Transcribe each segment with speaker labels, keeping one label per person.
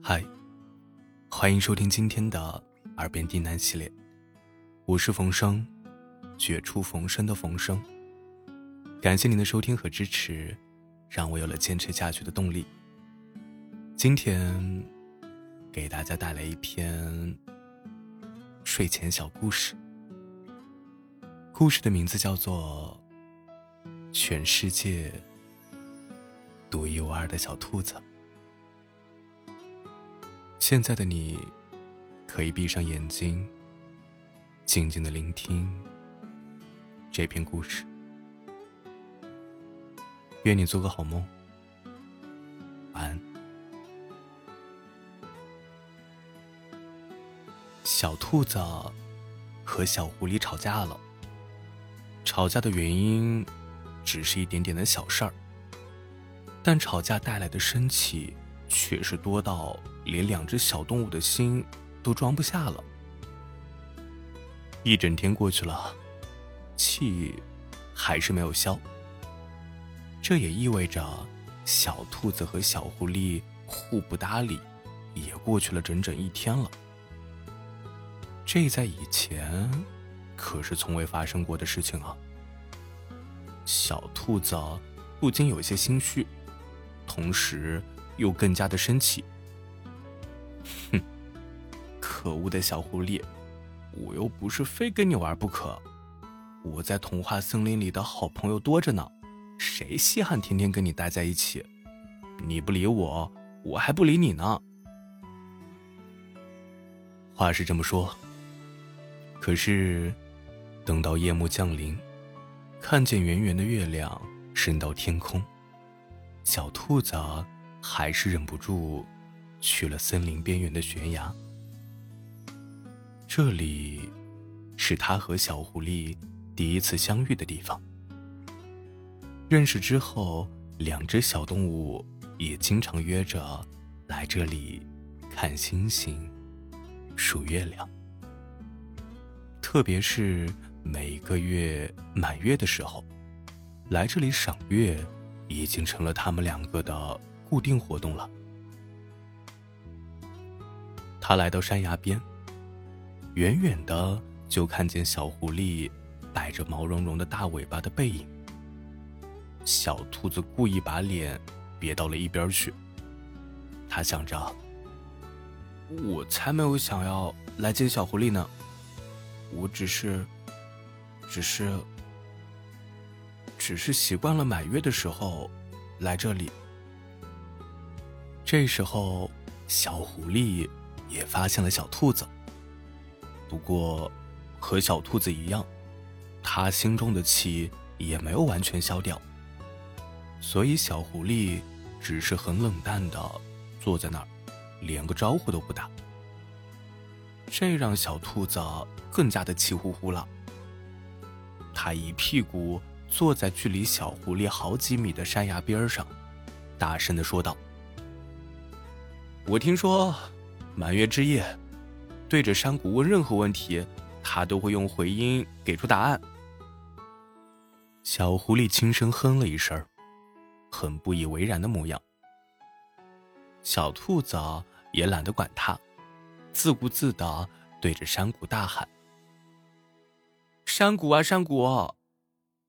Speaker 1: 嗨，欢迎收听今天的《耳边低喃》系列，我是冯生，绝处逢生的冯生。感谢您的收听和支持，让我有了坚持下去的动力。今天给大家带来一篇睡前小故事，故事的名字叫做《全世界独一无二的小兔子》。现在的你，可以闭上眼睛，静静的聆听这篇故事。愿你做个好梦，晚安。小兔子和小狐狸吵架了，吵架的原因只是一点点的小事儿，但吵架带来的生气。却是多到连两只小动物的心都装不下了。一整天过去了，气还是没有消。这也意味着小兔子和小狐狸互不搭理，也过去了整整一天了。这在以前可是从未发生过的事情啊！小兔子不禁有些心虚，同时。又更加的生气。哼，可恶的小狐狸，我又不是非跟你玩不可。我在童话森林里的好朋友多着呢，谁稀罕天天跟你待在一起？你不理我，我还不理你呢。话是这么说，可是等到夜幕降临，看见圆圆的月亮升到天空，小兔子。还是忍不住去了森林边缘的悬崖。这里是他和小狐狸第一次相遇的地方。认识之后，两只小动物也经常约着来这里看星星、数月亮。特别是每个月满月的时候，来这里赏月已经成了他们两个的。固定活动了。他来到山崖边，远远的就看见小狐狸摆着毛茸茸的大尾巴的背影。小兔子故意把脸别到了一边去。他想着：“我才没有想要来接小狐狸呢，我只是，只是，只是习惯了满月的时候来这里。”这时候，小狐狸也发现了小兔子。不过，和小兔子一样，他心中的气也没有完全消掉。所以，小狐狸只是很冷淡的坐在那儿，连个招呼都不打。这让小兔子更加的气呼呼了。他一屁股坐在距离小狐狸好几米的山崖边上，大声的说道。我听说，满月之夜，对着山谷问任何问题，它都会用回音给出答案。小狐狸轻声哼了一声，很不以为然的模样。小兔子也懒得管它，自顾自的对着山谷大喊：“山谷啊山谷，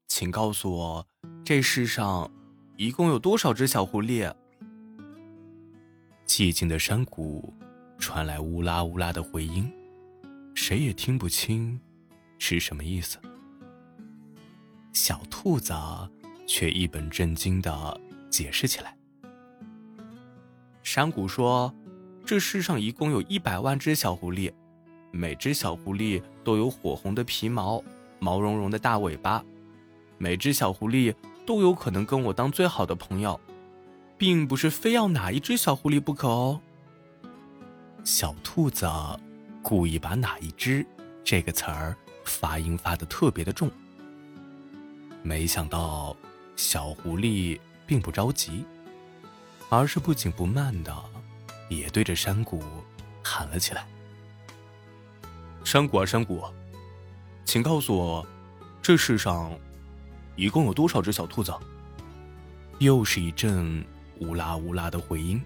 Speaker 1: 请告诉我，这世上一共有多少只小狐狸？”寂静的山谷传来乌拉乌拉的回音，谁也听不清是什么意思。小兔子却一本正经的解释起来：“山谷说，这世上一共有一百万只小狐狸，每只小狐狸都有火红的皮毛、毛茸茸的大尾巴，每只小狐狸都有可能跟我当最好的朋友。”并不是非要哪一只小狐狸不可哦。小兔子故意把“哪一只”这个词儿发音发的特别的重，没想到小狐狸并不着急，而是不紧不慢的也对着山谷喊了起来：“山谷啊山谷，请告诉我，这世上一共有多少只小兔子？”又是一阵。乌拉乌拉的回音，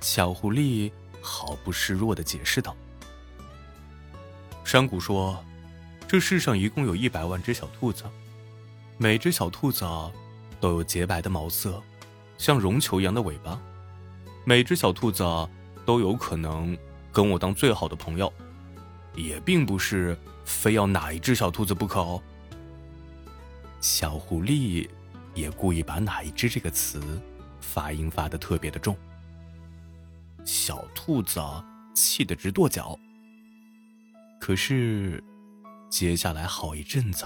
Speaker 1: 小狐狸毫不示弱的解释道：“山谷说，这世上一共有一百万只小兔子，每只小兔子都有洁白的毛色，像绒球一样的尾巴，每只小兔子都有可能跟我当最好的朋友，也并不是非要哪一只小兔子不可哦。”小狐狸也故意把“哪一只”这个词发音发的特别的重。小兔子气得直跺脚。可是，接下来好一阵子，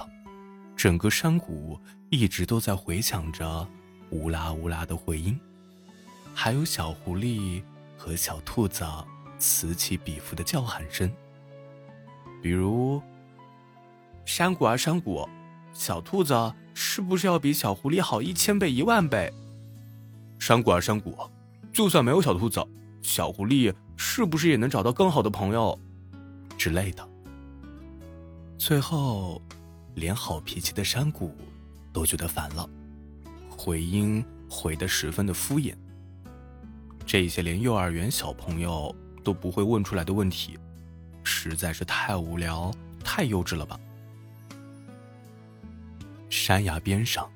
Speaker 1: 整个山谷一直都在回响着“乌拉乌拉”的回音，还有小狐狸和小兔子此起彼伏的叫喊声。比如：“山谷啊山谷，小兔子是不是要比小狐狸好一千倍一万倍？”“山谷啊山谷，就算没有小兔子。”小狐狸是不是也能找到更好的朋友，之类的？最后，连好脾气的山谷都觉得烦了，回音回得十分的敷衍。这些连幼儿园小朋友都不会问出来的问题，实在是太无聊、太幼稚了吧？山崖边上，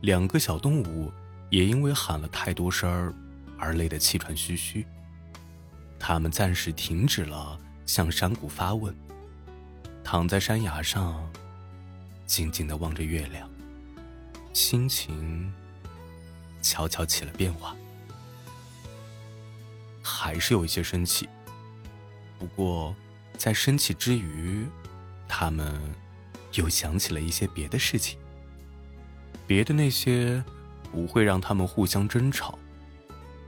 Speaker 1: 两个小动物也因为喊了太多声儿。而累得气喘吁吁。他们暂时停止了向山谷发问，躺在山崖上，静静的望着月亮，心情悄悄起了变化。还是有一些生气，不过在生气之余，他们又想起了一些别的事情，别的那些不会让他们互相争吵。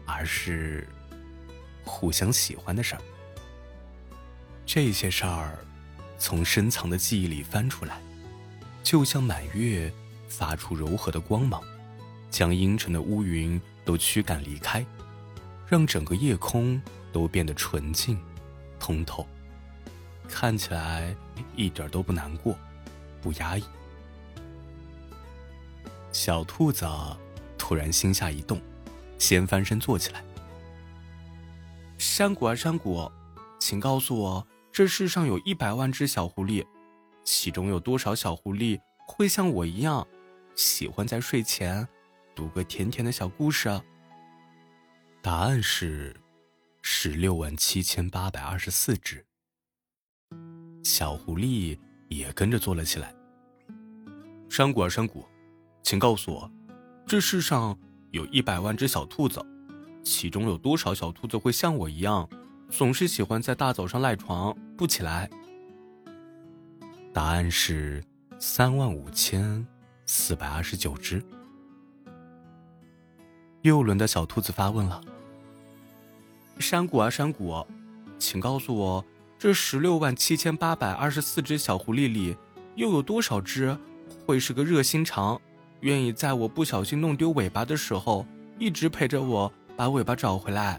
Speaker 1: 而是互相喜欢的事儿。这些事儿从深藏的记忆里翻出来，就像满月发出柔和的光芒，将阴沉的乌云都驱赶离开，让整个夜空都变得纯净、通透，看起来一点都不难过、不压抑。小兔子突然心下一动。先翻身坐起来。山谷啊山谷，请告诉我，这世上有一百万只小狐狸，其中有多少小狐狸会像我一样，喜欢在睡前读个甜甜的小故事啊？答案是十六万七千八百二十四只。小狐狸也跟着坐了起来。山谷啊山谷，请告诉我，这世上。有一百万只小兔子，其中有多少小兔子会像我一样，总是喜欢在大早上赖床不起来？答案是三万五千四百二十九只。又轮到小兔子发问了：“山谷啊山谷，请告诉我，这十六万七千八百二十四只小狐狸里，又有多少只会是个热心肠？”愿意在我不小心弄丢尾巴的时候，一直陪着我把尾巴找回来。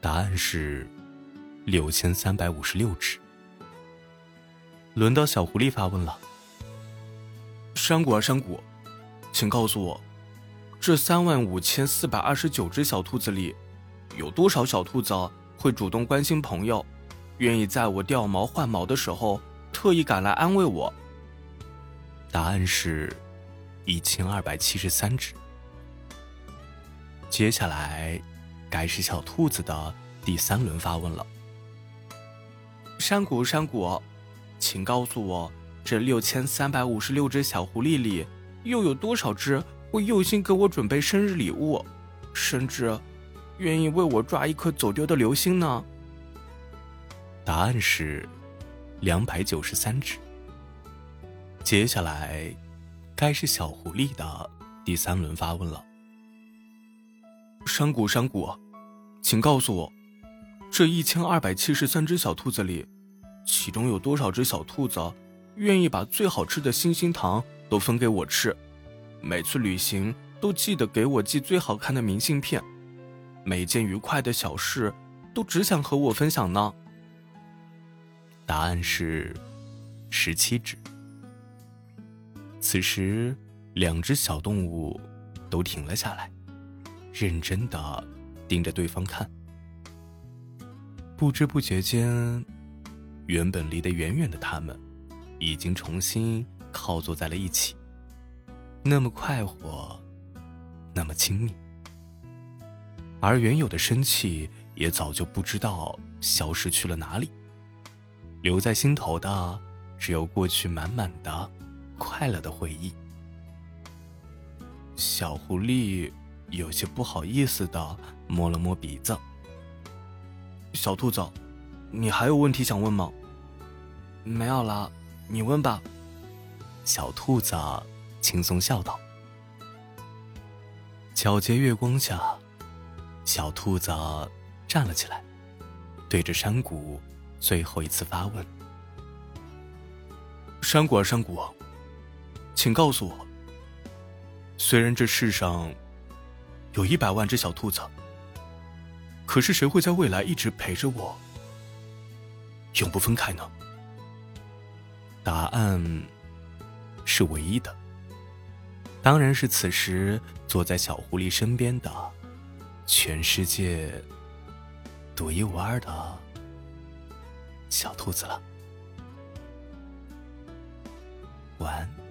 Speaker 1: 答案是六千三百五十六只。轮到小狐狸发问了：“山谷啊山谷，请告诉我，这三万五千四百二十九只小兔子里，有多少小兔子会主动关心朋友，愿意在我掉毛换毛的时候特意赶来安慰我？”答案是。一千二百七十三只。接下来，该是小兔子的第三轮发问了。山谷山谷，请告诉我，这六千三百五十六只小狐狸里，又有多少只会用心给我准备生日礼物，甚至愿意为我抓一颗走丢的流星呢？答案是两百九十三只。接下来。该是小狐狸的第三轮发问了。山谷山谷，请告诉我，这一千二百七十三只小兔子里，其中有多少只小兔子愿意把最好吃的星星糖都分给我吃？每次旅行都记得给我寄最好看的明信片，每件愉快的小事都只想和我分享呢？答案是十七只。此时，两只小动物都停了下来，认真的盯着对方看。不知不觉间，原本离得远远的他们，已经重新靠坐在了一起。那么快活，那么亲密，而原有的生气也早就不知道消失去了哪里。留在心头的，只有过去满满的快乐的回忆。小狐狸有些不好意思的摸了摸鼻子。小兔子，你还有问题想问吗？
Speaker 2: 没有了，你问吧。
Speaker 1: 小兔子轻松笑道。皎洁月光下，小兔子站了起来，对着山谷最后一次发问：“山谷啊，山谷，请告诉我，虽然这世上有一百万只小兔子。”可是谁会在未来一直陪着我，永不分开呢？答案是唯一的，当然是此时坐在小狐狸身边的，全世界独一无二的小兔子了。晚安。